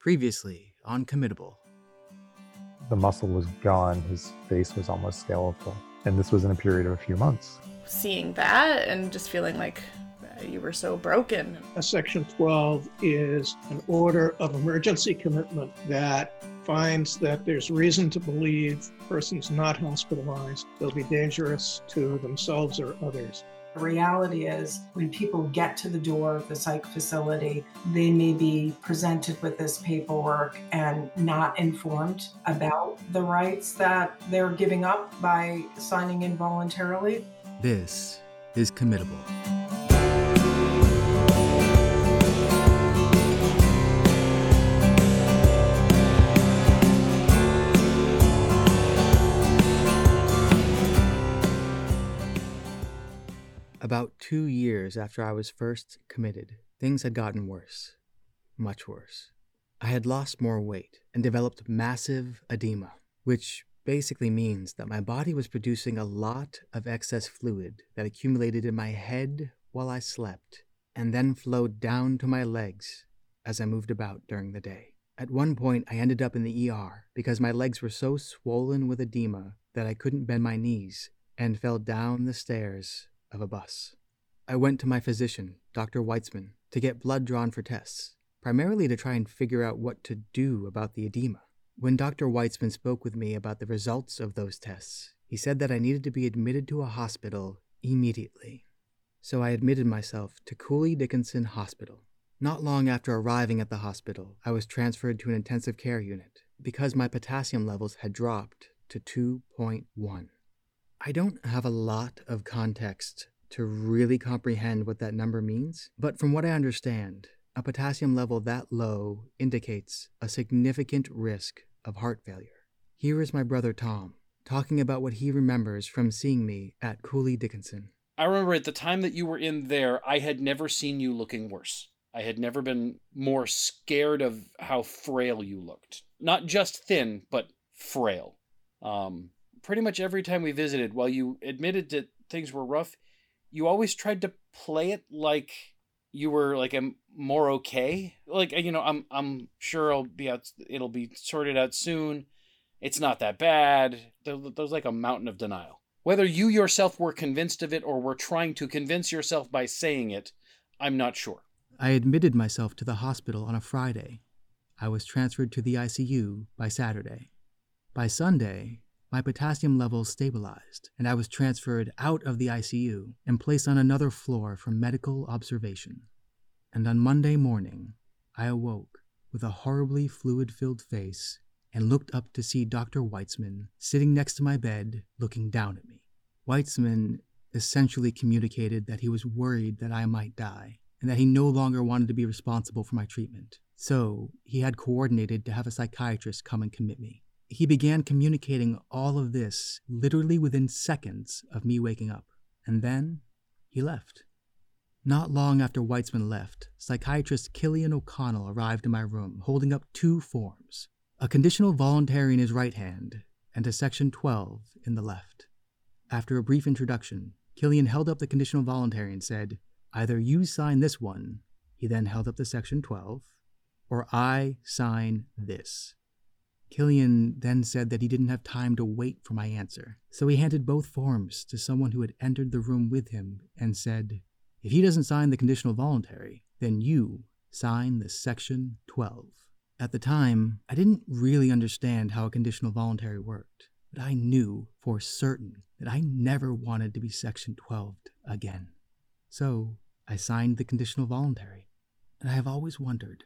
Previously on Committable. The muscle was gone, his face was almost skeletal. And this was in a period of a few months. Seeing that and just feeling like uh, you were so broken. A Section 12 is an order of emergency commitment that finds that there's reason to believe persons not hospitalized will be dangerous to themselves or others. The reality is, when people get to the door of the psych facility, they may be presented with this paperwork and not informed about the rights that they're giving up by signing in voluntarily. This is Committable. About two years after I was first committed, things had gotten worse. Much worse. I had lost more weight and developed massive edema, which basically means that my body was producing a lot of excess fluid that accumulated in my head while I slept and then flowed down to my legs as I moved about during the day. At one point, I ended up in the ER because my legs were so swollen with edema that I couldn't bend my knees and fell down the stairs of a bus. I went to my physician, Dr. Weitzman, to get blood drawn for tests, primarily to try and figure out what to do about the edema. When Dr. Weitzman spoke with me about the results of those tests, he said that I needed to be admitted to a hospital immediately. So I admitted myself to Cooley Dickinson Hospital. Not long after arriving at the hospital, I was transferred to an intensive care unit because my potassium levels had dropped to 2.1. I don't have a lot of context to really comprehend what that number means, but from what I understand, a potassium level that low indicates a significant risk of heart failure. Here is my brother Tom talking about what he remembers from seeing me at Cooley Dickinson. I remember at the time that you were in there, I had never seen you looking worse. I had never been more scared of how frail you looked. Not just thin, but frail. Um, pretty much every time we visited, while you admitted that things were rough, you always tried to play it like you were like a more okay. Like you know, I'm I'm sure I'll be out. It'll be sorted out soon. It's not that bad. There, there's like a mountain of denial. Whether you yourself were convinced of it or were trying to convince yourself by saying it, I'm not sure. I admitted myself to the hospital on a Friday. I was transferred to the ICU by Saturday. By Sunday, my potassium levels stabilized, and I was transferred out of the ICU and placed on another floor for medical observation. And on Monday morning, I awoke with a horribly fluid filled face and looked up to see Dr. Weitzman sitting next to my bed looking down at me. Weitzman essentially communicated that he was worried that I might die and that he no longer wanted to be responsible for my treatment. So he had coordinated to have a psychiatrist come and commit me. He began communicating all of this literally within seconds of me waking up. And then he left. Not long after Weitzman left, psychiatrist Killian O'Connell arrived in my room holding up two forms a conditional voluntary in his right hand and a section 12 in the left. After a brief introduction, Killian held up the conditional voluntary and said, Either you sign this one, he then held up the section 12, or I sign this. Killian then said that he didn't have time to wait for my answer, so he handed both forms to someone who had entered the room with him and said, If he doesn't sign the conditional voluntary, then you sign the section 12. At the time, I didn't really understand how a conditional voluntary worked, but I knew for certain that I never wanted to be section 12 again. So I signed the conditional voluntary, and I have always wondered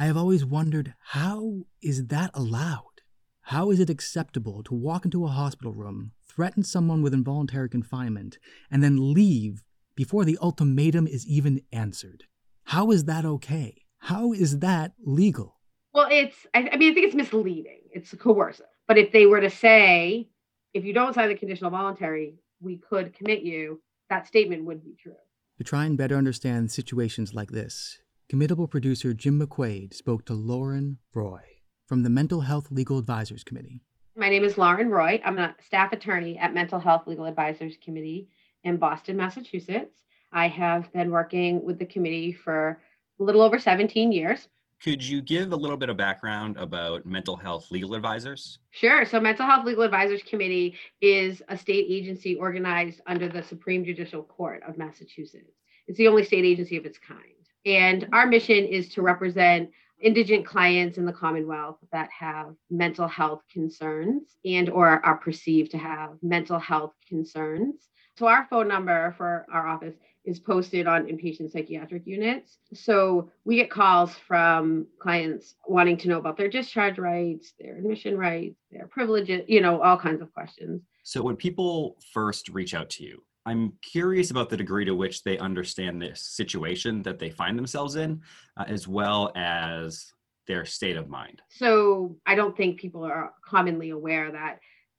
I have always wondered how is that allowed? How is it acceptable to walk into a hospital room, threaten someone with involuntary confinement, and then leave before the ultimatum is even answered? How is that okay? How is that legal? Well, it's, I, I mean, I think it's misleading. It's coercive. But if they were to say, if you don't sign the conditional voluntary, we could commit you, that statement would be true. To try and better understand situations like this, Committable producer Jim McQuaid spoke to Lauren Roy from the Mental Health Legal Advisors Committee. My name is Lauren Roy. I'm a staff attorney at Mental Health Legal Advisors Committee in Boston, Massachusetts. I have been working with the committee for a little over 17 years. Could you give a little bit of background about mental health legal advisors? Sure. So, Mental Health Legal Advisors Committee is a state agency organized under the Supreme Judicial Court of Massachusetts. It's the only state agency of its kind. And our mission is to represent indigent clients in the commonwealth that have mental health concerns and or are perceived to have mental health concerns so our phone number for our office is posted on inpatient psychiatric units. So we get calls from clients wanting to know about their discharge rights, their admission rights, their privileges, you know, all kinds of questions. So when people first reach out to you, I'm curious about the degree to which they understand this situation that they find themselves in, uh, as well as their state of mind. So I don't think people are commonly aware that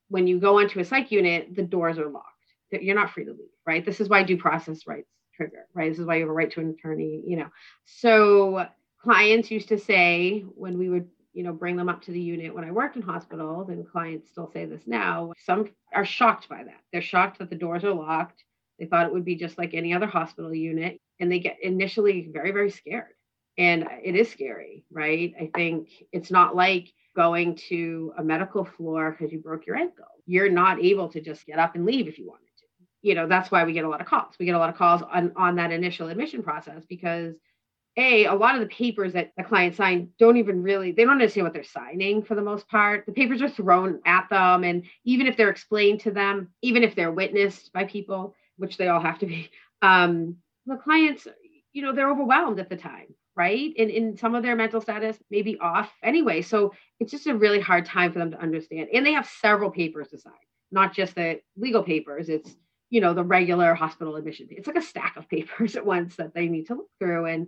when you go onto a psych unit, the doors are locked you're not free to leave, right? This is why due process rights trigger, right? This is why you have a right to an attorney, you know. So clients used to say when we would, you know, bring them up to the unit when I worked in hospitals, and clients still say this now, some are shocked by that. They're shocked that the doors are locked. They thought it would be just like any other hospital unit, and they get initially very, very scared. And it is scary, right? I think it's not like going to a medical floor because you broke your ankle. You're not able to just get up and leave if you wanted to. you know that's why we get a lot of calls we get a lot of calls on on that initial admission process because a a lot of the papers that the client signed don't even really they don't understand what they're signing for the most part. The papers are thrown at them and even if they're explained to them even if they're witnessed by people which they all have to be um the clients you know they're overwhelmed at the time right? And in some of their mental status may be off anyway. So it's just a really hard time for them to understand. And they have several papers to sign not just the legal papers. It's you know the regular hospital admission. It's like a stack of papers at once that they need to look through. And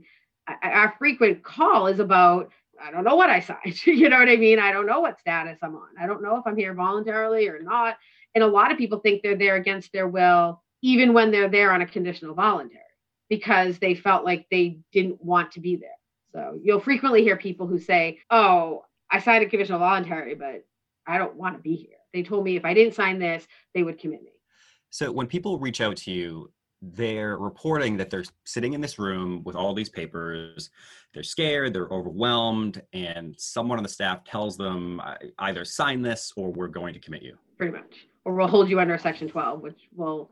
our frequent call is about i don't know what i signed you know what i mean? I don't know what status i'm on. I don't know if i'm here voluntarily or not. And a lot of people think they're there against their will even when they're there on a conditional voluntary because they felt like they didn't want to be there. So you'll frequently hear people who say oh i signed a conditional voluntary but i don't want to be here. They told me if i didn't sign this they would commit me. So when people reach out to you, they're reporting that they're sitting in this room with all these papers. They're scared, they're overwhelmed, and someone on the staff tells them either sign this or we're going to commit you. Pretty much. Or we'll hold you under Section 12, which will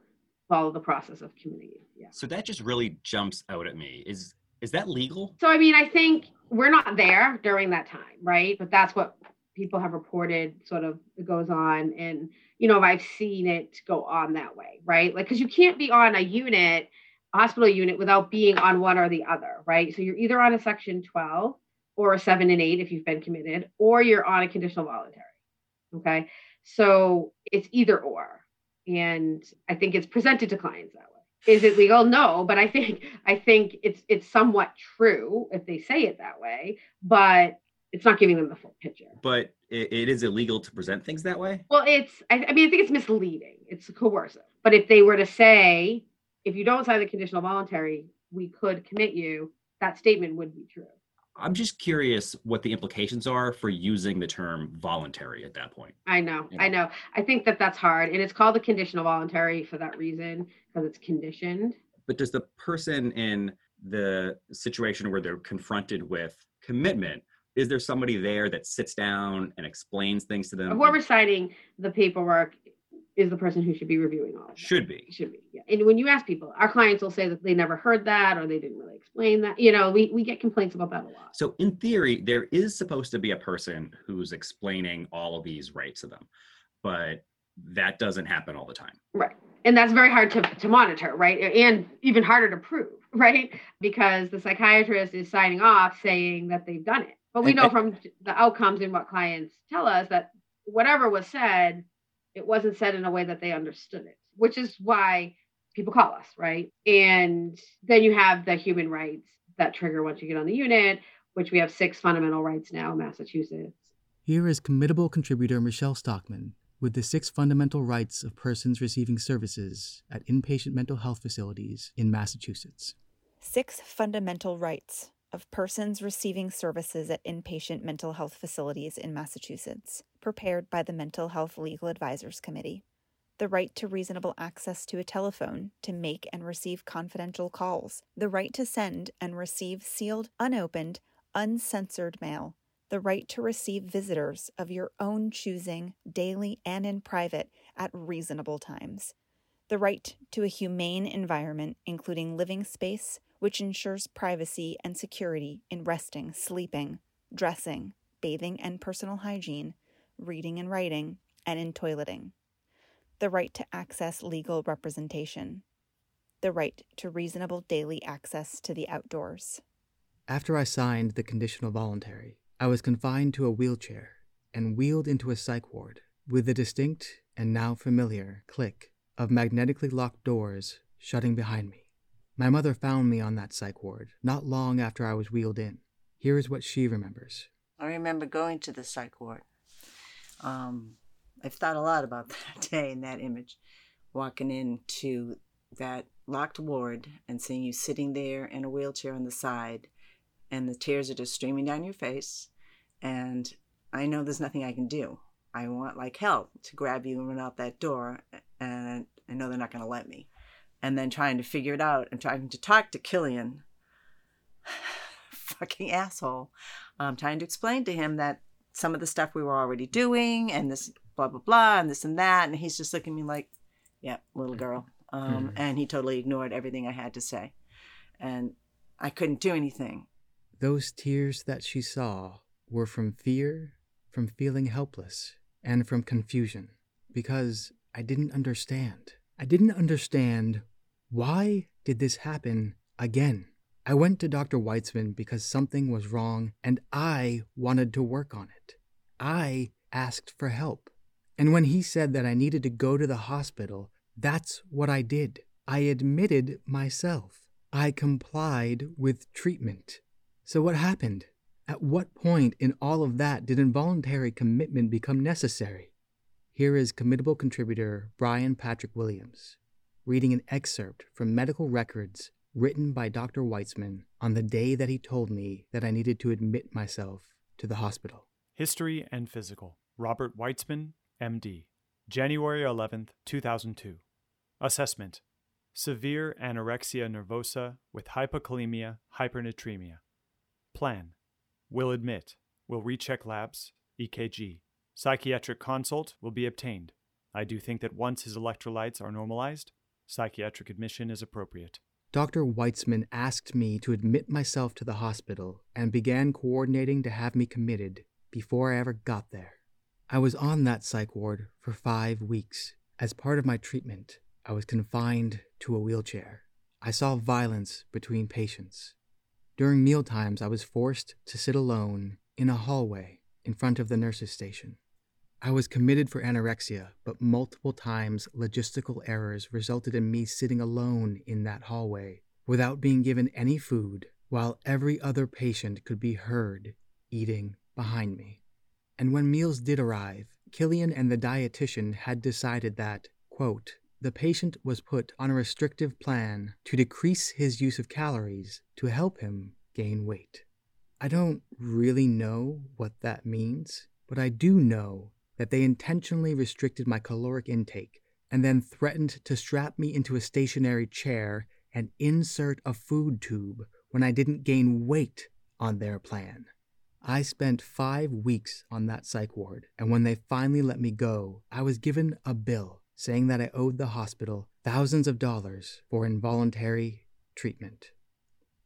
follow the process of committing you. Yeah. So that just really jumps out at me. Is is that legal? So I mean, I think we're not there during that time, right? But that's what people have reported sort of it goes on and you know if i've seen it go on that way right? Like because you can't be on a unit hospital unit without being on one or the other right? So you're either on a section 12 or a 7 and 8 if you've been committed or you're on a conditional voluntary okay? So it's either or and i think it's presented to clients that way. Is it legal? No but i think i think it's it's somewhat true if they say it that way but it's not giving them the full picture. But it, it is illegal to present things that way? Well, it's, I, I mean, I think it's misleading. It's coercive. But if they were to say, if you don't sign the conditional voluntary, we could commit you, that statement would be true. I'm just curious what the implications are for using the term voluntary at that point. I know, you know, I know. I think that that's hard. And it's called the conditional voluntary for that reason, because it's conditioned. But does the person in the situation where they're confronted with commitment is there somebody there that sits down and explains things to them? Whoever's signing the paperwork is the person who should be reviewing all of that. Should be. Should be. Yeah. And when you ask people, our clients will say that they never heard that or they didn't really explain that. You know, we, we get complaints about that a lot. So in theory, there is supposed to be a person who's explaining all of these rights to them. But that doesn't happen all the time. Right. And that's very hard to, to monitor, right? And even harder to prove, right? Because the psychiatrist is signing off saying that they've done it but we know from the outcomes and what clients tell us that whatever was said, it wasn't said in a way that they understood it, which is why people call us, right? And then you have the human rights that trigger once you get on the unit, which we have six fundamental rights now in Massachusetts. Here is committable contributor Michelle Stockman with the six fundamental rights of persons receiving services at inpatient mental health facilities in Massachusetts. Six fundamental rights of persons receiving services at inpatient mental health facilities in Massachusetts, prepared by the Mental Health Legal Advisors Committee. The right to reasonable access to a telephone to make and receive confidential calls. The right to send and receive sealed, unopened, uncensored mail, the right to receive visitors of your own choosing, daily and in private, at reasonable times, the right to a humane environment, including living space, which ensures privacy and security in resting, sleeping, dressing, bathing and personal hygiene, reading and writing, and in toileting, the right to access legal representation, the right to reasonable daily access to the outdoors. After I signed the conditional voluntary, I was confined to a wheelchair and wheeled into a psych ward with the distinct and now familiar click of magnetically locked doors shutting behind me. My mother found me on that psych ward not long after I was wheeled in. Here is what she remembers. I remember going to the psych ward. Um, I've thought a lot about that day and that image, walking into that locked ward and seeing you sitting there in a wheelchair on the side, and the tears are just streaming down your face. And I know there's nothing I can do. I want like hell to grab you and run out that door, and I know they're not going to let me. And then trying to figure it out and trying to talk to Killian, fucking asshole, um, trying to explain to him that some of the stuff we were already doing and this blah blah blah and this and that, and he's just looking at me like, "Yeah, little girl," um, Hmm. and he totally ignored everything I had to say, and I couldn't do anything. Those tears that she saw were from fear, from feeling helpless, and from confusion, because I didn't understand. I didn't understand why did this happen again? I went to Dr. Weitzman because something was wrong and I wanted to work on it. I asked for help. And when he said that I needed to go to the hospital, that's what I did. I admitted myself. I complied with treatment. So, what happened? At what point in all of that did involuntary commitment become necessary? Here is committable contributor Brian Patrick Williams reading an excerpt from medical records written by Dr. Weitzman on the day that he told me that I needed to admit myself to the hospital. History and Physical. Robert Weitzman, MD. January 11th, 2002. Assessment Severe anorexia nervosa with hypokalemia, hypernatremia. Plan Will admit. Will recheck labs, EKG. Psychiatric consult will be obtained. I do think that once his electrolytes are normalized, psychiatric admission is appropriate. Dr. Weitzman asked me to admit myself to the hospital and began coordinating to have me committed before I ever got there. I was on that psych ward for five weeks. As part of my treatment, I was confined to a wheelchair. I saw violence between patients. During mealtimes, I was forced to sit alone in a hallway in front of the nurse's station. I was committed for anorexia, but multiple times logistical errors resulted in me sitting alone in that hallway without being given any food while every other patient could be heard eating behind me. And when meals did arrive, Killian and the dietitian had decided that, quote, the patient was put on a restrictive plan to decrease his use of calories to help him gain weight. I don't really know what that means, but I do know that they intentionally restricted my caloric intake and then threatened to strap me into a stationary chair and insert a food tube when I didn't gain weight on their plan. I spent five weeks on that psych ward, and when they finally let me go, I was given a bill saying that I owed the hospital thousands of dollars for involuntary treatment.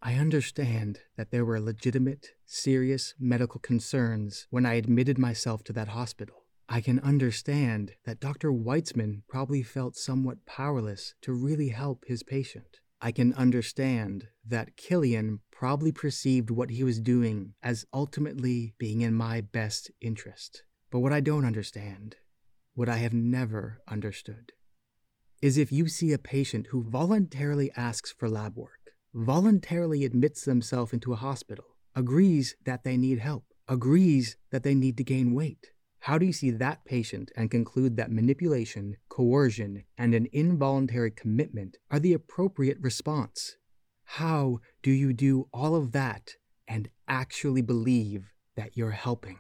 I understand that there were legitimate, serious medical concerns when I admitted myself to that hospital. I can understand that Dr. Weitzman probably felt somewhat powerless to really help his patient. I can understand that Killian probably perceived what he was doing as ultimately being in my best interest. But what I don't understand, what I have never understood, is if you see a patient who voluntarily asks for lab work, voluntarily admits themselves into a hospital, agrees that they need help, agrees that they need to gain weight, how do you see that patient and conclude that manipulation, coercion, and an involuntary commitment are the appropriate response? How do you do all of that and actually believe that you're helping?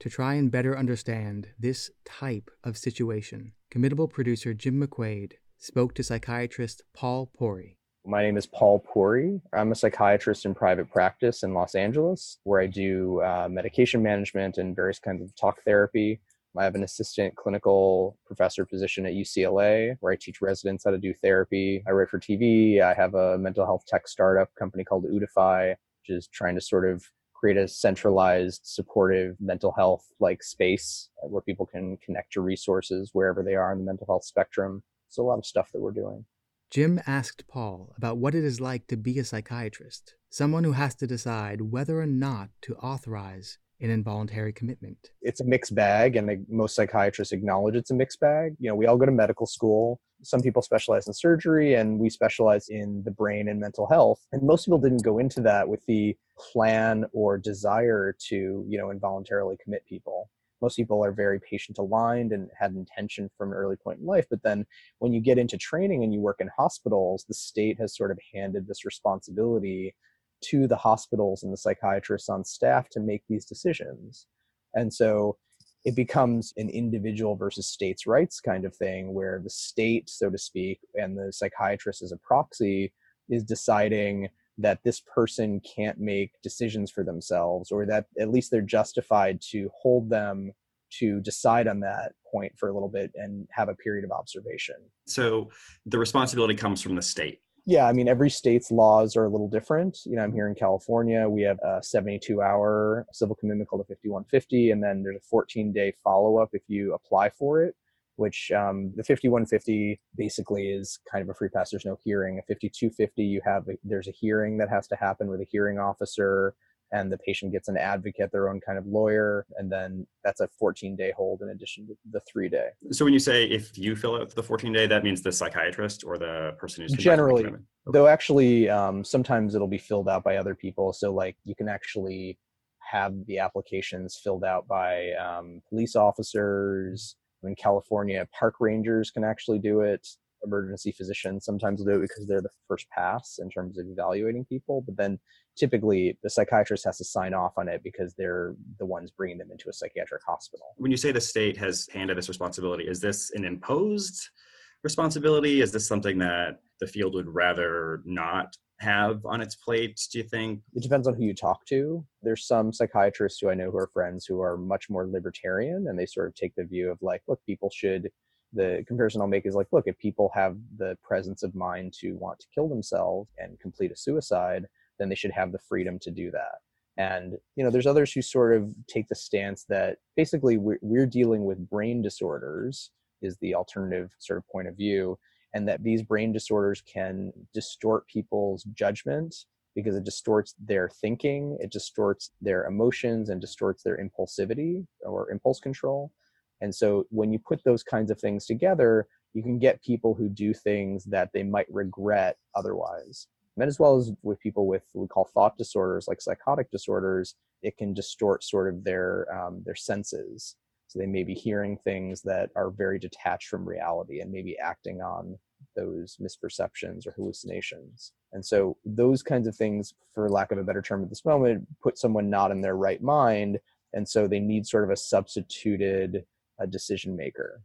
To try and better understand this type of situation, committable producer Jim McQuaid spoke to psychiatrist Paul Puri. My name is Paul Puri. I'm a psychiatrist in private practice in Los Angeles, where I do uh, medication management and various kinds of talk therapy. I have an assistant clinical professor position at UCLA where I teach residents how to do therapy. I write for TV. I have a mental health tech startup company called Udify, which is trying to sort of create a centralized, supportive mental health like space where people can connect to resources wherever they are in the mental health spectrum. So, a lot of stuff that we're doing. Jim asked Paul about what it is like to be a psychiatrist, someone who has to decide whether or not to authorize an involuntary commitment. It's a mixed bag, and most psychiatrists acknowledge it's a mixed bag. You know, we all go to medical school. Some people specialize in surgery, and we specialize in the brain and mental health. And most people didn't go into that with the plan or desire to, you know, involuntarily commit people. Most people are very patient aligned and had intention from an early point in life. But then when you get into training and you work in hospitals, the state has sort of handed this responsibility to the hospitals and the psychiatrists on staff to make these decisions. And so it becomes an individual versus states' rights kind of thing where the state, so to speak, and the psychiatrist as a proxy is deciding that this person can't make decisions for themselves or that at least they're justified to hold them to decide on that point for a little bit and have a period of observation. So the responsibility comes from the state yeah, I mean, every state's laws are a little different. You know, I'm here in California. We have a 72 hour civil commitment called a 5150, and then there's a 14 day follow up if you apply for it, which um, the 5150 basically is kind of a free pass. There's no hearing. A 5250, you have, a, there's a hearing that has to happen with a hearing officer and the patient gets an advocate, their own kind of lawyer, and then that's a 14 day hold in addition to the three day. So when you say if you fill out the 14 day, that means the psychiatrist or the person who's generally, okay. though actually um, sometimes it'll be filled out by other people. So like you can actually have the applications filled out by um, police officers. In California, park rangers can actually do it. Emergency physicians sometimes do it because they're the first pass in terms of evaluating people but then typically the psychiatrist has to sign off on it because they're the ones bringing them into a psychiatric hospital. When you say the state has handed this responsibility is this an imposed responsibility? Is this something that the field would rather not have on its plate do you think? It depends on who you talk to. There's some psychiatrists who i know who are friends who are much more libertarian and they sort of take the view of like look people should the comparison I'll make is like, look, if people have the presence of mind to want to kill themselves and complete a suicide, then they should have the freedom to do that. And you know, there's others who sort of take the stance that basically we're, we're dealing with brain disorders is the alternative sort of point of view, and that these brain disorders can distort people's judgment because it distorts their thinking, it distorts their emotions, and distorts their impulsivity or impulse control. And so when you put those kinds of things together, you can get people who do things that they might regret otherwise. And as well as with people with what we call thought disorders, like psychotic disorders, it can distort sort of their um, their senses. So they may be hearing things that are very detached from reality and maybe acting on those misperceptions or hallucinations. And so those kinds of things, for lack of a better term at this moment, put someone not in their right mind. And so they need sort of a substituted a decision maker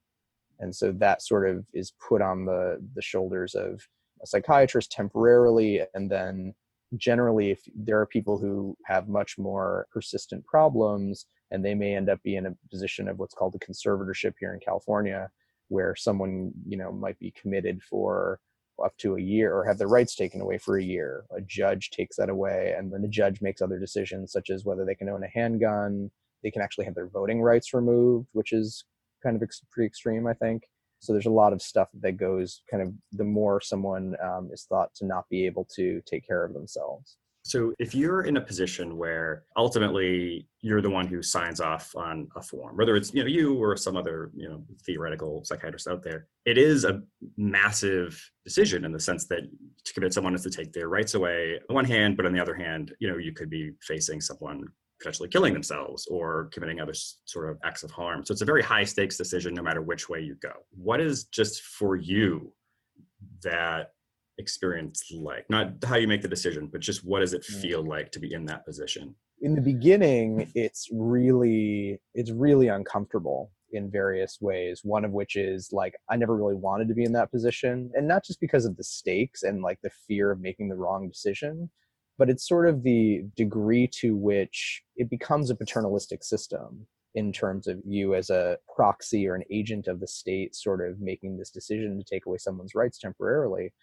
and so that sort of is put on the the shoulders of a psychiatrist temporarily and then generally if there are people who have much more persistent problems and they may end up being in a position of what's called a conservatorship here in california where someone you know might be committed for up to a year or have their rights taken away for a year a judge takes that away and then the judge makes other decisions such as whether they can own a handgun they can actually have their voting rights removed, which is kind of ex- pretty extreme, I think. So there's a lot of stuff that goes kind of the more someone um, is thought to not be able to take care of themselves. So if you're in a position where ultimately you're the one who signs off on a form, whether it's you know you or some other you know theoretical psychiatrist out there, it is a massive decision in the sense that to commit someone is to take their rights away on one hand, but on the other hand, you know you could be facing someone potentially killing themselves or committing other sort of acts of harm. So it's a very high stakes decision no matter which way you go. What is just for you that experience like? Not how you make the decision, but just what does it mm. feel like to be in that position? In the beginning, it's really it's really uncomfortable in various ways. One of which is like, I never really wanted to be in that position. And not just because of the stakes and like the fear of making the wrong decision, but it's sort of the degree to which it becomes a paternalistic system in terms of you as a proxy or an agent of the state sort of making this decision to take away someone's rights temporarily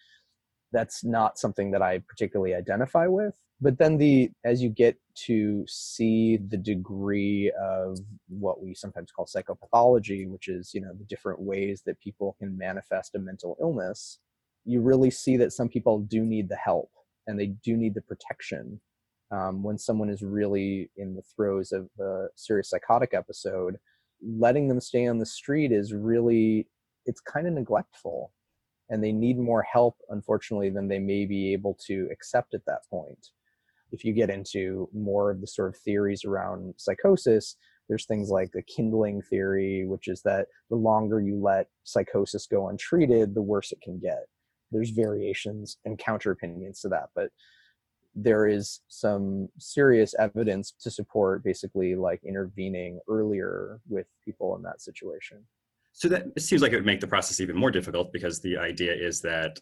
that's not something that i particularly identify with. But then the as you get to see the degree of what we sometimes call psychopathology which is you know the different ways that people can manifest a mental illness you really see that some people do need the help and they do need the protection. Um, when someone is really in the throes of a serious psychotic episode letting them stay on the street is really it's kind of neglectful and they need more help unfortunately than they may be able to accept at that point if you get into more of the sort of theories around psychosis there's things like the kindling theory which is that the longer you let psychosis go untreated the worse it can get there's variations and counter opinions to that but there is some serious evidence to support basically like intervening earlier with people in that situation. So that it seems like it would make the process even more difficult because the idea is that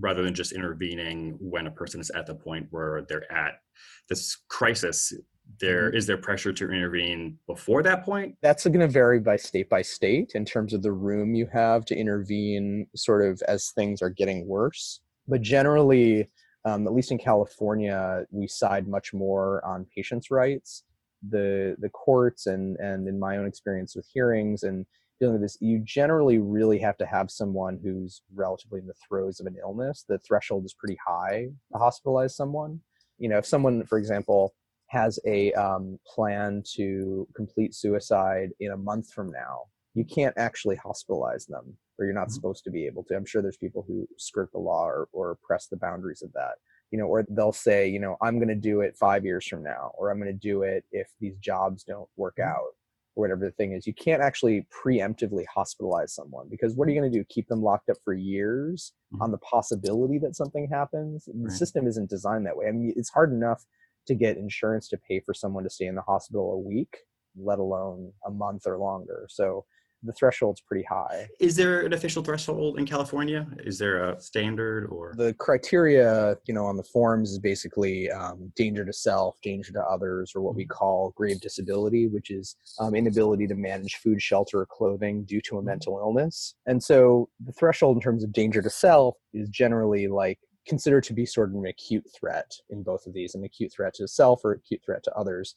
rather than just intervening when a person is at the point where they're at this crisis, there Mhm. is there pressure to intervene before that point? That's going to vary by state by state in terms of the room you have to intervene sort of as things are getting worse. But generally, um, at least in California, we side much more on patients' rights. The the courts and and in my own experience with hearings and dealing with this, you generally really have to have someone who's relatively in the throes of an illness. The threshold is pretty high to hospitalize someone. You know, if someone, for example, has a um, plan to complete suicide in a month from now, you can't actually hospitalize them, or you're not supposed to be able to. I'm sure there's people who skirt the law or, or press the boundaries of that. You know, or they'll say, you know, I'm going to do it five years from now, or I'm going to do it if these jobs don't work out, or whatever the thing is. You can't actually preemptively hospitalize someone because what are you mm. going to do? Keep them locked up for years mm-hmm. on the possibility that something happens? The Right. system isn't designed that way. I mean, it's hard enough to get insurance to pay for someone to stay in the hospital a week, let alone a month or longer. So the threshold's pretty high. Is there an official threshold in California? Is there a standard or The criteria, you know, on the forms is basically um, danger to self, danger to others, or what we call grave disability, which is um, inability to manage food, shelter, or clothing due to a mental illness. And so the threshold in terms of danger to self is generally like considered to be sort of an acute threat in both of these, an acute threat to self or acute threat to others.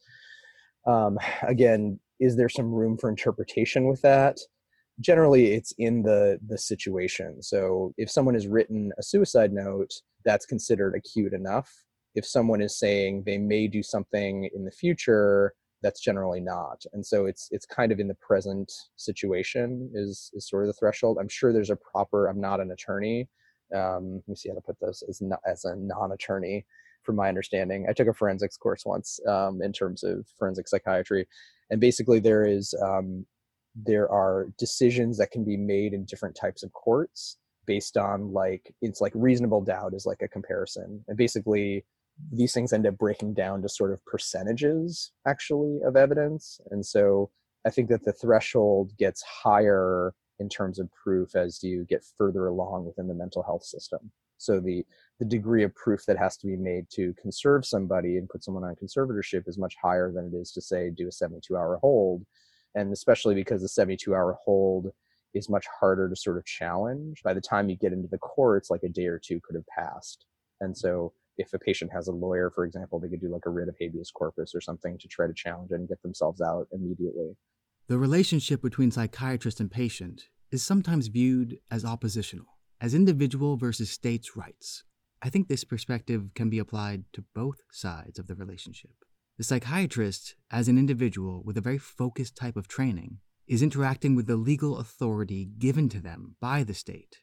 Um, again, is there some room for interpretation with that? Generally, it's in the the situation. So if someone has written a suicide note, that's considered acute enough. If someone is saying they may do something in the future, that's generally not. And so it's it's kind of in the present situation is is sort of the threshold. I'm sure there's a proper. I'm not an attorney. Um, let me see how to put this as not, as a non-attorney. From my understanding, I took a forensics course once um, in terms of forensic psychiatry, and basically there is um, there are decisions that can be made in different types of courts based on like it's like reasonable doubt is like a comparison. And basically these things end up breaking down to sort of percentages actually of evidence. And so i think that the threshold gets higher in terms of proof as you get further along within the mental health system so the the degree of proof that has to be made to conserve somebody and put someone on conservatorship is much higher than it is to say do a 72 hour hold. And especially because the 72 hour hold is much harder to sort of challenge. By the time you get into the courts like a day or two could have passed. And so if a patient has a lawyer for example they could do like a writ of habeas corpus or something to try to challenge and get themselves out immediately. The relationship between psychiatrist and patient is sometimes viewed as oppositional, as individual versus states' rights. I think this perspective can be applied to both sides of the relationship. The psychiatrist, as an individual with a very focused type of training, is interacting with the legal authority given to them by the state.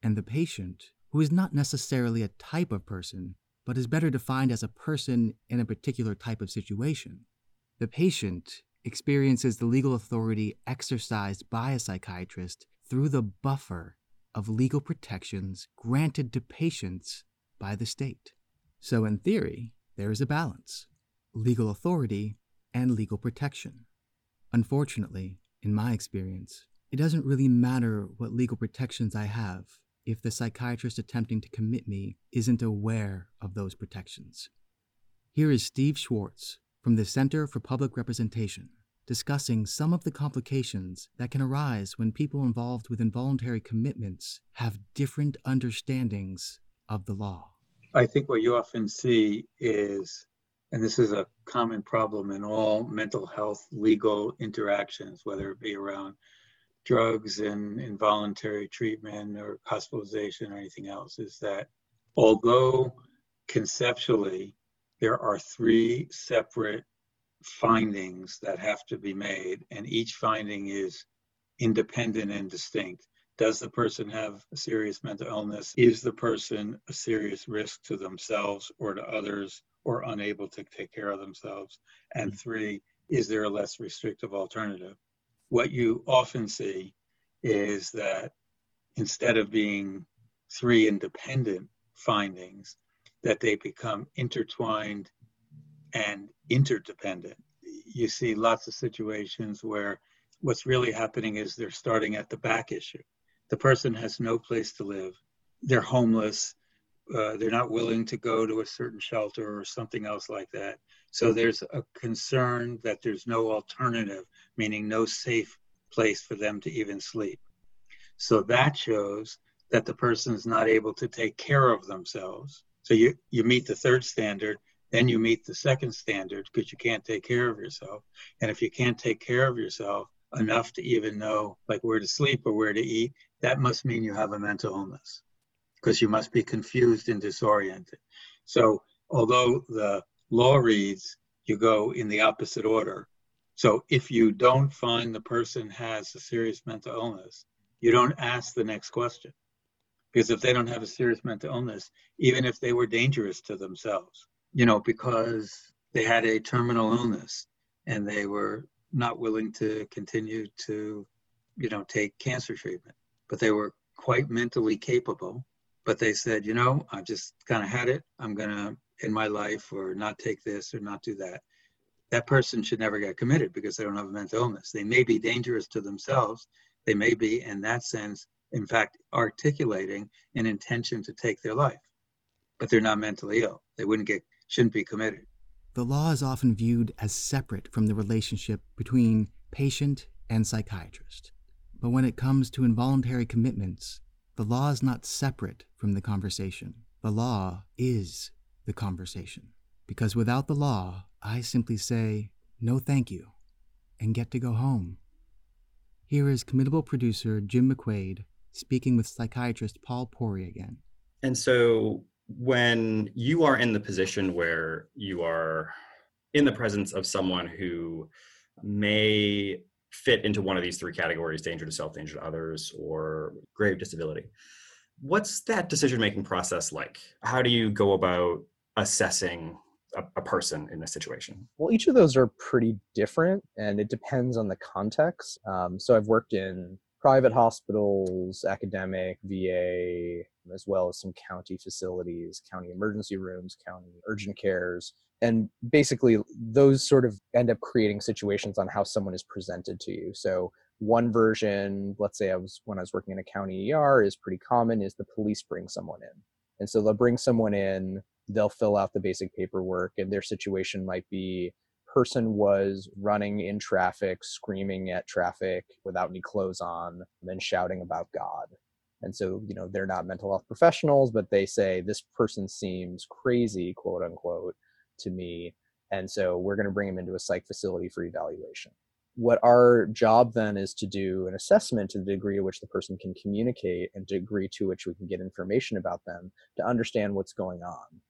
And the patient, who is not necessarily a type of person, but is better defined as a person in a particular type of situation, the patient experiences the legal authority exercised by a psychiatrist through the buffer of legal protections granted to patients by the state. So, in theory, there is a balance legal authority and legal protection. Unfortunately, in my experience, it doesn't really matter what legal protections I have if the psychiatrist attempting to commit me isn't aware of those protections. Here is Steve Schwartz from the Center for Public Representation discussing some of the complications that can arise when people involved with involuntary commitments have different understandings of the law. I think what you often see is, and this is a common problem in all mental health legal interactions, whether it be around drugs and involuntary treatment or hospitalization or anything else, is that although conceptually there are three separate findings that have to be made, and each finding is independent and distinct. Does the person have a serious mental illness? Is the person a serious risk to themselves or to others or unable to take care of themselves? And mm-hmm. three, is there a less restrictive alternative? What you often see is that instead of being three independent findings, that they become intertwined and interdependent. You see lots of situations where what's really happening is they're starting at the back issue. The person has no place to live, they're homeless, uh, they're not willing to go to a certain shelter or something else like that. So there's a concern that there's no alternative, meaning no safe place for them to even sleep. So that shows that the person is not able to take care of themselves. So you, you meet the third standard, then you meet the second standard because you can't take care of yourself. And if you can't take care of yourself enough to even know like where to sleep or where to eat, that must mean you have a mental illness because you must be confused and disoriented. So although the law reads you go in the opposite order. So if you don't find the person has a serious mental illness, you don't ask the next question. Because if they don't have a serious mental illness, even if they were dangerous to themselves, you know, because they had a terminal illness and they were not willing to continue to, you know, take cancer treatment. But they were quite mentally capable. But they said, you know, I just kind of had it. I'm going to, in my life, or not take this or not do that. That person should never get committed because they don't have a mental illness. They may be dangerous to themselves. They may be, in that sense, in fact, articulating an intention to take their life, but they're not mentally ill. They wouldn't get shouldn't be committed. The law is often viewed as separate from the relationship between patient and psychiatrist. But when it comes to involuntary commitments, the law is not separate from the conversation. The law is the conversation. Because without the law, I simply say, no thank you, and get to go home. Here is committable producer Jim McQuaid speaking with psychiatrist Paul Puri again. And so when you are in the position where you are in the presence of someone who may fit into one of these three categories danger to self, danger to others, or grave disability. What's that decision making process like? How do you go about assessing a, a, person in this situation? Well, each of those are pretty different and it depends on the context. Um, so I've worked in private hospitals, academic, VA, as well as some county facilities, county emergency rooms, county urgent cares. And basically, those sort of end up creating situations on how someone is presented to you. So, one version, let's say I was when I was working in a county ER, is pretty common is the police bring someone in. And so they'll bring someone in, they'll fill out the basic paperwork, and their situation might be person was running in traffic, screaming at traffic without any clothes on, and then shouting about God. And so, you know, they're not mental health professionals, but they say this person seems crazy, quote unquote, to me. And so we're going to bring them into a psych facility for evaluation. What our job then is to do an assessment to the degree to which the person can communicate and degree to which we can get information about them to understand what's going on.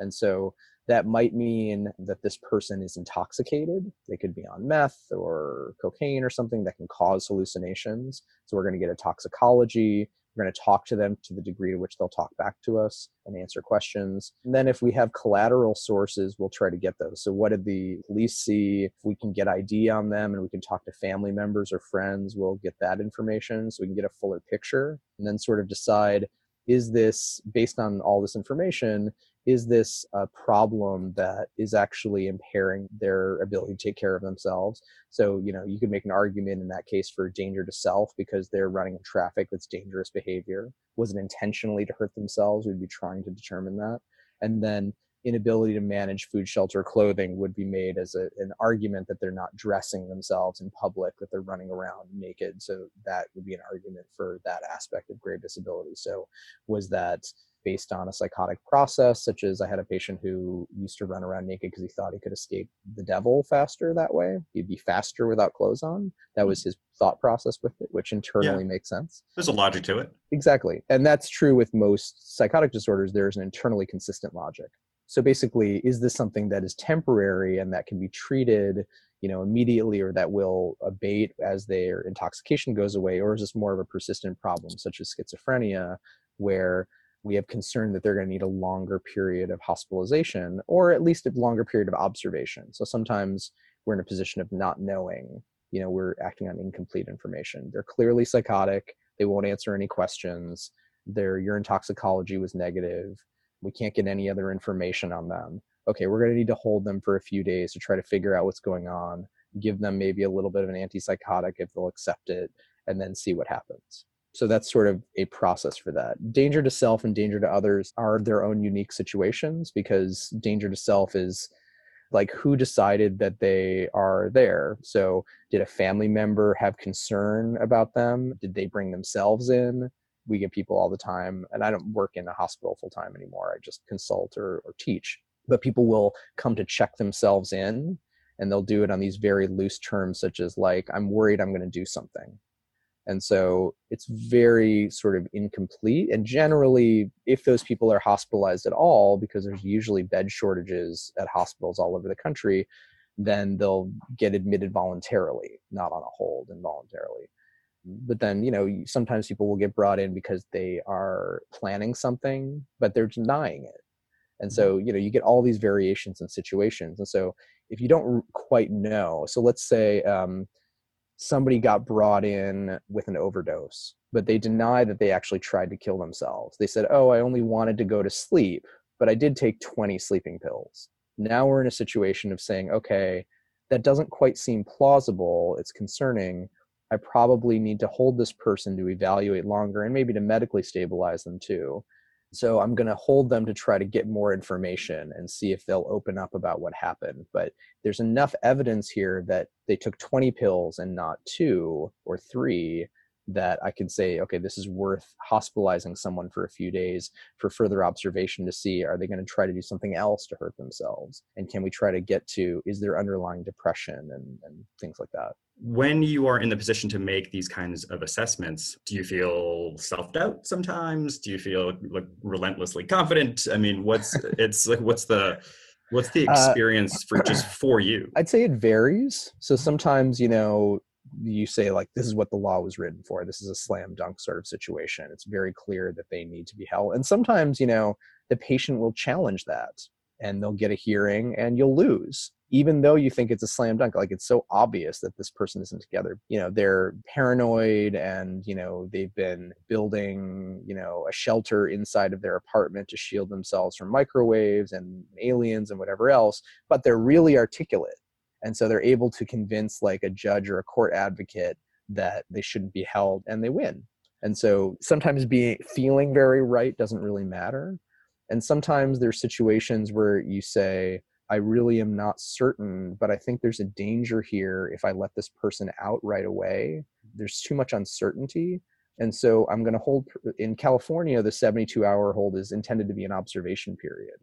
And so that might mean that this person is intoxicated. They could be on meth or cocaine or something that can cause hallucinations. So we're going to get a toxicology. We're going to talk to them to the degree to which they'll talk back to us and answer questions. And then if we have collateral sources, we'll try to get those. So what did the police see? If we can get ID on them and we can talk to family members or friends, we'll get that information so we can get a fuller picture and then sort of decide is this based on all this information is this a problem that is actually impairing their ability to take care of themselves? So you know you could make an argument in that case for danger to self because they're running in traffic that's dangerous behavior. Was it intentionally to hurt themselves? We'd be trying to determine that. And then inability to manage food shelter clothing would be made as a, an argument that they're not dressing themselves in public that they're running around naked. So that would be an argument for that aspect of grave disability. So was that based on a psychotic process, such as I had a patient who used to run around naked because he thought he could escape the devil faster that way. He'd be faster without clothes on. That hmm. was his thought process with it, which internally yeah. makes sense. There's a logic to it. Exactly. And that's true with most psychotic disorders. There's an internally consistent logic. So basically, is this something that is temporary and that can be treated, you know, immediately or that will abate as their intoxication goes away, or is this more of a persistent problem, such as schizophrenia, where we have concern that they're going to need a longer period of hospitalization or at least a longer period of observation. So sometimes we're in a position of not knowing, you know, we're acting on incomplete information. They're clearly psychotic, they won't answer any questions, their urine toxicology was negative, we can't get any other information on them. Okay, we're going to need to hold them for a few days to try to figure out what's going on, give them maybe a little bit of an antipsychotic if they'll accept it, and then see what happens. So that's sort of a process for that. Danger to self and danger to others are their own unique situations because danger to self is like who decided that they are there. So did a family member have concern about them? Did they bring themselves in? We get people all the time, and I don't work in a hospital full time anymore. I just consult or, or teach. But people will come to check themselves in and they'll do it on these very loose terms, such as like, I'm worried I'm going to do something and so it's very sort of incomplete. And generally, if those people are hospitalized at all, because there's usually bed shortages at hospitals all over the country, then they'll get admitted voluntarily, not on a hold involuntarily. But then, you know, sometimes people will get brought in because they are planning something, but they're denying it. And so, mm-hmm. you know, you get all these variations and situations. And so, if you don't quite know, so let's say, um, somebody got brought in with an overdose, but they deny that they actually tried to kill themselves. They said, Oh, I only wanted to go to sleep, but I did take 20 sleeping pills. Now we're in a situation of saying, Okay, that doesn't quite seem plausible. It's concerning. I probably need to hold this person to evaluate longer and maybe to medically stabilize them too. So I'm going to hold them to try to get more information and see if they'll open up about what happened. But there's enough evidence here that they took 20 pills and not two or three that I can say, okay, this is worth hospitalizing someone for a few days for further observation to see are they going to try to do something else to hurt themselves? And can we try to get to is there underlying depression? and, and things like that? when you are in the position to make these kinds of assessments do you feel self-doubt sometimes? Do you feel like relentlessly confident? I mean what's it's like what's the what's the uh, experience uh, for just for you? I'd say it varies. So sometimes you know you say like this is what the law was written for. This is a slam dunk sort of situation. It's very clear that they need to be held. And sometimes you know the patient will challenge that and they'll get a hearing and you'll lose even though you think it's a slam dunk. Like it's so obvious that this person isn't together. You know they're paranoid and you know they've been building you know a shelter inside of their apartment to shield themselves from microwaves and aliens and whatever else but they're really articulate and so they're able to convince like a judge or a court advocate that they shouldn't be held and they win and so sometimes being feeling very right doesn't really matter and sometimes there's situations where you say I really am not certain, but I think there's a danger here if I let this person out right away. There's too much uncertainty. And so I'm going to hold in California, the 72 hour hold is intended to be an observation period.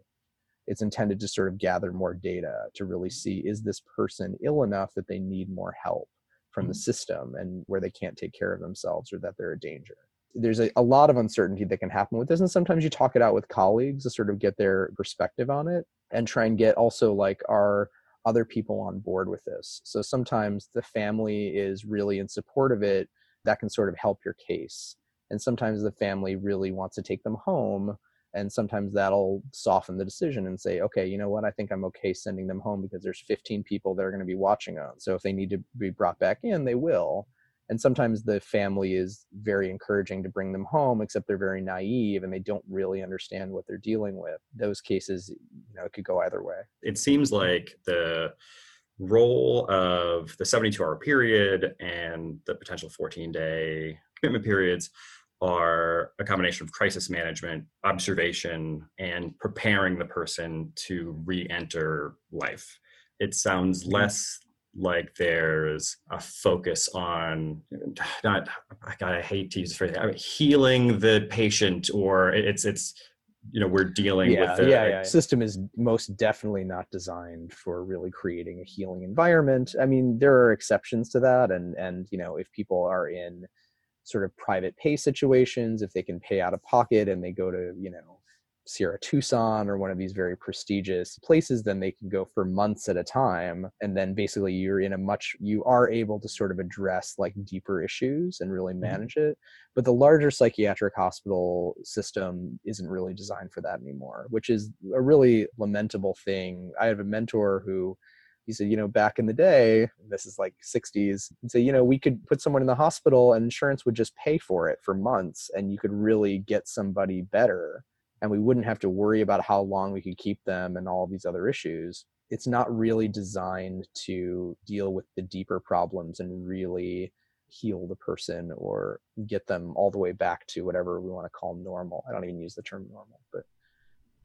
It's intended to sort of gather more data to really see is this person ill enough that they need more help from the mm-hmm. system and where they can't take care of themselves or that they're a danger? There's a, a lot of uncertainty that can happen with this and sometimes you talk it out with colleagues to sort of get their perspective on it and try and get also like our other people on board with this? So sometimes the family is really in support of it that can sort of help your case. And sometimes the family really wants to take them home and sometimes that'll soften the decision and say okay you know what? I think i'm okay sending them home because there's 15 people that are going to be watching them so if they need to be brought back in they will. And sometimes the family is very encouraging to bring them home except they're very naive and they don't really understand what they're dealing with. Those cases you know it could go either way. It seems like the role of the 72 hour period and the potential 14 day commitment periods are a combination of crisis management, observation, and preparing the person to re enter life. It sounds mm-hmm. less like there's a focus on not God, I hate to use the phrase I mean, healing the patient or it's it's you know we're dealing yeah, with the yeah, yeah. system is most definitely not designed for really creating a healing environment i mean there are exceptions to that and and you know if people are in sort of private pay situations if they can pay out of pocket and they go to you know Sierra Tucson or one of these very prestigious places, then they can go for months at a time. And then basically you're in a much, you are able to sort of address like deeper issues and really mm-hmm. manage mm-hmm. it. But the larger psychiatric hospital system isn't really designed for that anymore, which is a really lamentable thing. I have a mentor who he said, you know, back in the day, this is like 60s, he'd say, you know, we could put someone in the hospital and insurance would just pay for it for months and you could really get somebody better and we wouldn't have to worry about how long we could keep them and all these other issues. It's not really designed to deal with the deeper problems and really heal the person or get them all the way back to whatever we want to call normal. I don't even use the term normal but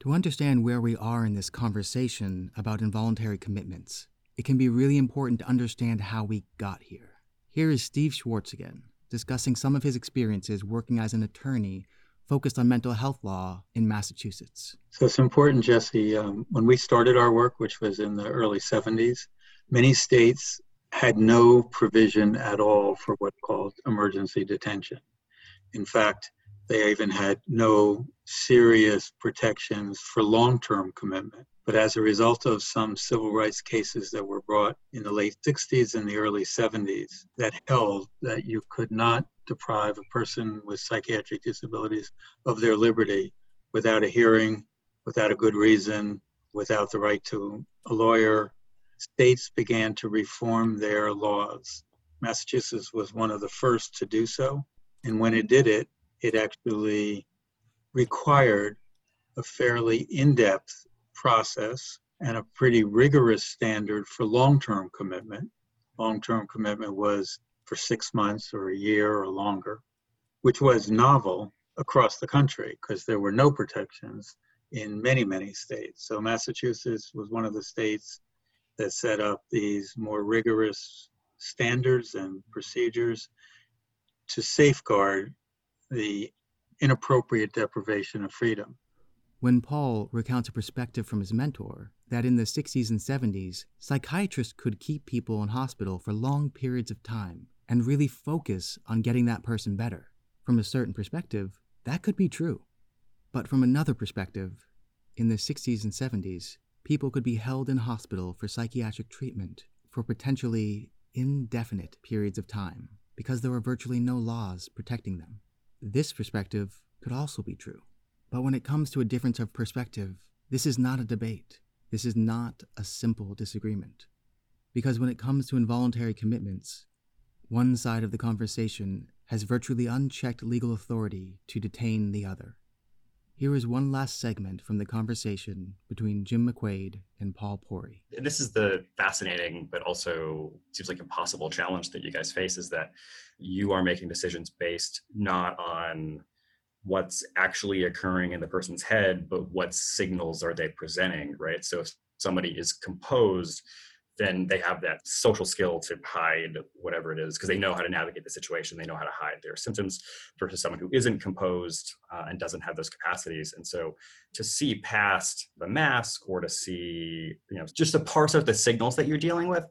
to understand where we are in this conversation about involuntary commitments it can be really important to understand how we got here here is steve schwartz again discussing some of his experiences working as an attorney focused on mental health law in Massachusetts. So it's important, Jesse. Um, when we started our work, which was in the early 70s, many states had no provision at all for what's called emergency detention. In fact, they even had no serious protections for long term commitment. But as a result of some civil rights cases that were brought in the late 60s and the early 70s that held that you could not deprive a person with psychiatric disabilities of their liberty without a hearing, without a good reason, without the right to a lawyer, states began to reform their laws. Massachusetts was one of the first to do so. And when it did it, it actually required a fairly in depth process and a pretty rigorous standard for long term commitment. Long term commitment was for six months or a year or longer, which was novel across the country because there were no protections in many, many states. So Massachusetts was one of the states that set up these more rigorous standards and procedures to safeguard the inappropriate deprivation of freedom. When Paul recounts a perspective from his mentor that in the 60s and 70s, psychiatrists could keep people in hospital for long periods of time and really focus on getting that person better. From a certain perspective, that could be true. But from another perspective, in the 60s and 70s, people could be held in hospital for psychiatric treatment for potentially indefinite periods of time because there were virtually no laws protecting them. This perspective could also be true. But when it comes to a difference of perspective, this is not a debate. This is not a simple disagreement. Because when it comes to involuntary commitments, one side of the conversation has virtually unchecked legal authority to detain the other. Here is one last segment from the conversation between Jim McQuaid and Paul Puri. This is the fascinating, but also seems like impossible challenge that you guys face is that you are making decisions based not on what's actually occurring in the person's head, but what signals are they presenting, right? So if somebody is composed, then they have that social skill to hide whatever it is because they know how to navigate the situation they know how to hide their symptoms versus someone who isn't composed uh, and doesn't have those capacities and so to see past the mask or to see you know just to parse out the signals that you're dealing with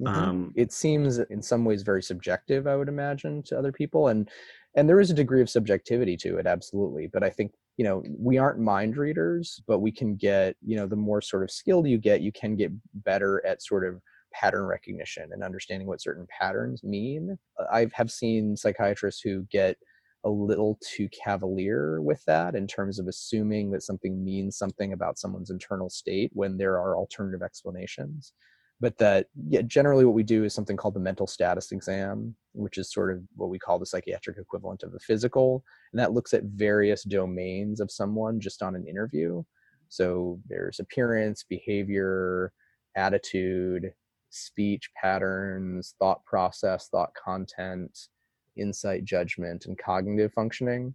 mm-hmm. um, it seems in some ways very subjective i would imagine to other people and and there is a degree of subjectivity to it absolutely but i think you know we aren't mind readers but we can get you know the more sort of skilled you get you can get better at sort of pattern recognition and understanding what certain patterns mean. I have seen psychiatrists who get a little too cavalier with that in terms of assuming that something means something about someone's internal state when there are alternative explanations but that yeah, generally what we do is something called the mental status exam, which is sort of what we call the psychiatric equivalent of a physical, and that looks at various domains of someone just on an interview. So there's appearance, behavior, attitude, speech patterns, thought process, thought content, insight, judgment, and cognitive functioning.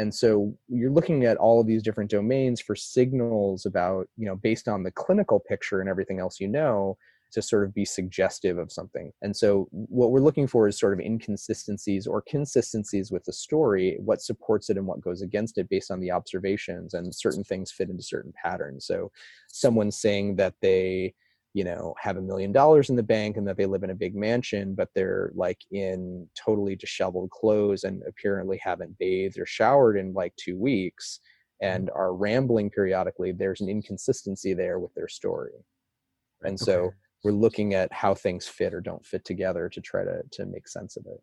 And so you're looking at all of these different domains for signals about, you know, based on the clinical picture and everything else you know, to sort of be suggestive of something. And so what we're looking for is sort of inconsistencies or consistencies with the story, what supports it and what goes against it based on the observations and certain things fit into certain patterns. So someone saying that they you know have a million dollars in the bank and that they live in a big mansion but they're like in totally disheveled clothes and apparently haven't bathed or showered in like two weeks and mm. are rambling periodically there's an inconsistency there with their story. And so Okay. we're looking at how things fit or don't fit together to try to to make sense of it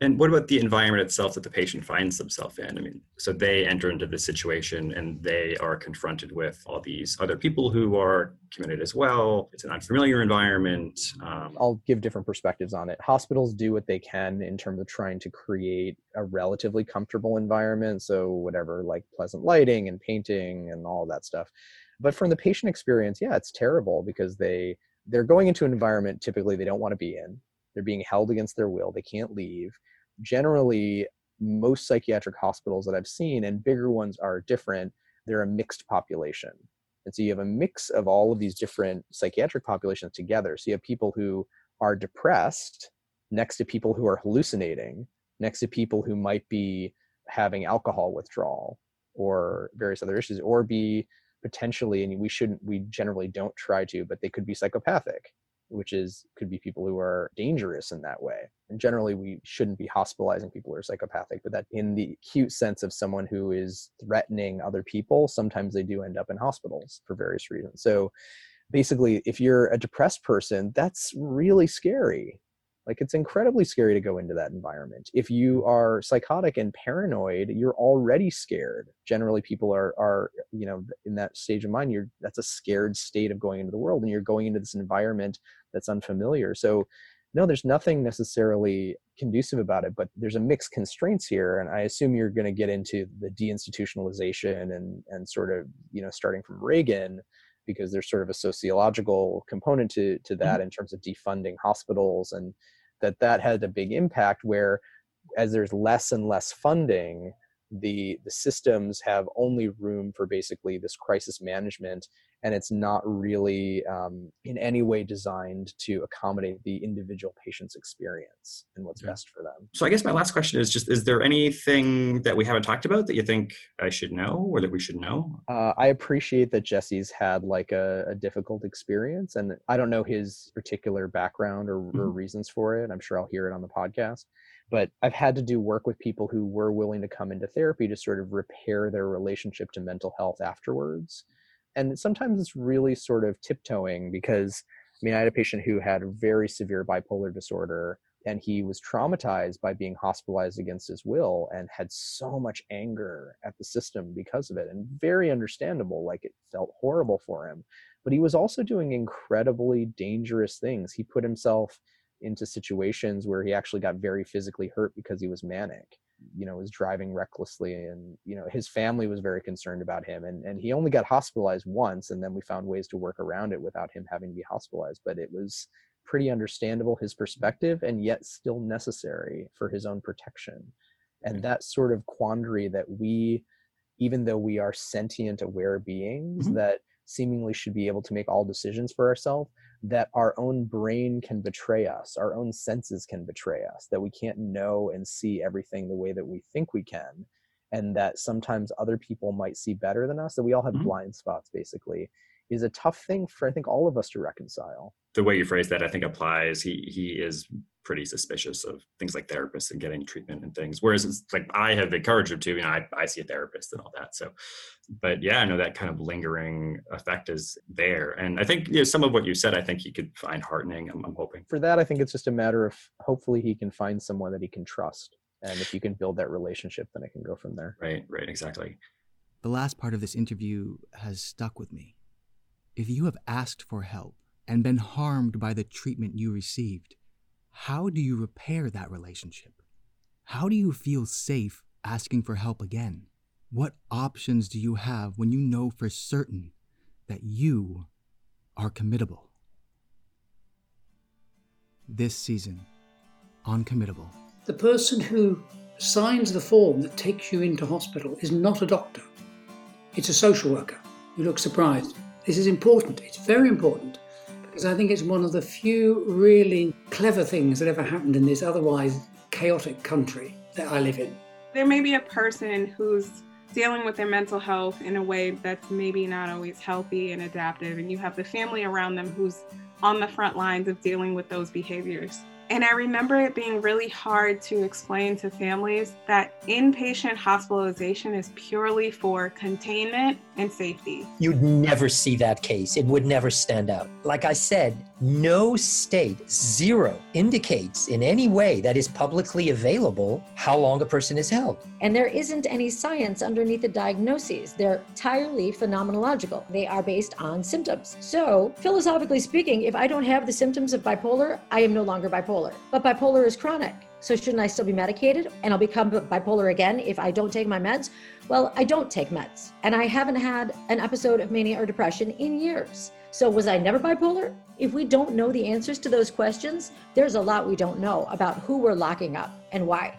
And what about the environment itself that the patient finds themselves in? I mean, so they enter into this situation and they are confronted with all these other people who are committed as well. It's an unfamiliar environment. Um, I'll give different perspectives on it. Hospitals do what they can in terms of trying to create a relatively comfortable environment. So, whatever, like pleasant lighting and painting and all that stuff. But from the patient experience, yeah, it's terrible because they they're going into an environment typically they don't want to be in. They're being held against their will. They can't leave. Generally, most psychiatric hospitals that I've seen and bigger ones are different. They're a mixed population. And so you have a mix of all of these different psychiatric populations together. So you have people who are depressed next to people who are hallucinating, next to people who might be having alcohol withdrawal or various other issues, or be potentially, and we shouldn't, we generally don't try to, but they could be psychopathic, which is could be people who are dangerous in that way. And generally, we shouldn't be hospitalizing people who are psychopathic, but that in the acute sense of someone who is threatening other people, sometimes they do end up in hospitals for various reasons. So basically, if you're a depressed person, that's really scary. Like it's incredibly scary to go into that environment. If you are psychotic and paranoid, you're already scared. Generally, people are are you know in that stage of mind. You're that's a scared state of going into the world, and you're going into this environment that's unfamiliar. So, no, there's nothing necessarily conducive about it, but there's a mixed constraints here, and I assume you're going to get into the deinstitutionalization and and sort of you know starting from Reagan because there's sort of a sociological component to to mm-hmm. that in terms of defunding hospitals and that that had a big impact where as there's less and less funding the the systems have only room for basically this crisis management and it's not really um, in any way designed to accommodate the individual patient's experience and what's best for them so I guess my last question is just: Is there anything that we haven't talked about that you think I should know or that we should know? Uh, I appreciate that Jesse's had like a, a difficult experience, and I don't know his particular background or, or Mhm. reasons for it. I'm sure I'll hear it on the podcast. But I've had to do work with people who were willing to come into therapy to sort of repair their relationship to mental health afterwards. And sometimes it's really sort of tiptoeing because, I mean, I had a patient who had very severe bipolar disorder and he was traumatized by being hospitalized against his will and had so much anger at the system because of it and very understandable like it felt horrible for him but he was also doing incredibly dangerous things he put himself into situations where he actually got very physically hurt because he was manic you know was driving recklessly and you know his family was very concerned about him and and he only got hospitalized once and then we found ways to work around it without him having to be hospitalized but it was pretty understandable his perspective and yet still necessary for his own protection and that sort of quandary that we even though we are sentient aware beings Mhm. that seemingly should be able to make all decisions for ourselves that our own brain can betray us our own senses can betray us that we can't know and see everything the way that we think we can and that sometimes other people might see better than us that we all have Mhm. blind spots basically is a tough thing for i think all of us to reconcile The way you phrase that, I think, applies. He he is pretty suspicious of things like therapists and getting treatment and things. Whereas it's like I have encouraged him to, you know, I, I see a therapist and all that. So, but yeah, I know that kind of lingering effect is there. And I think you know, some of what you said, I think he could find heartening. I'm, I'm hoping. for that i think it's just a matter of hopefully he can find someone that he can trust and if you can build that relationship then it can go from there Right, right, exactly. The last part of this interview has stuck with me. If you have asked for help and been harmed by the treatment you received, how do you repair that relationship? How do you feel safe asking for help again? What options do you have when you know for certain that you are committable? This season on Committable. The person who signs the form that takes you into hospital is not a doctor, it's a social worker. You look surprised. This is important, it's very important because I think it's one of the few really clever things that ever happened in this otherwise chaotic country that I live in. There may be a person who's dealing with their mental health in a way that's maybe not always healthy and adaptive, and you have the family around them who's on the front lines of dealing with those behaviors. And I remember it being really hard to explain to families that inpatient hospitalization is purely for containment and safety. You'd never see that case. It would never stand out. Like I said, no state, zero, indicates in any way that is publicly available how long a person is held. And there isn't any science underneath the diagnoses. They're entirely phenomenological. They are based on symptoms. So, philosophically speaking, if I don't have the symptoms of bipolar, I am no longer bipolar. But bipolar is chronic. So, shouldn't I still be medicated? And I'll become bipolar again if I don't take my meds? Well, I don't take meds. And I haven't had an episode of mania or depression in years. So, was I never bipolar? If we don't know the answers to those questions, there's a lot we don't know about who we're locking up and why.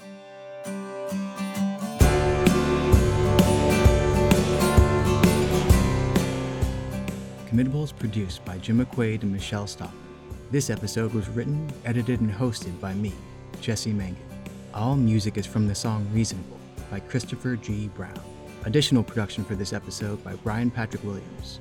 Committable is produced by Jim McQuaid and Michelle Stock. This episode was written, edited, and hosted by me, Jesse Mangan. All music is from the song Reasonable by Christopher G. Brown. Additional production for this episode by Brian Patrick Williams.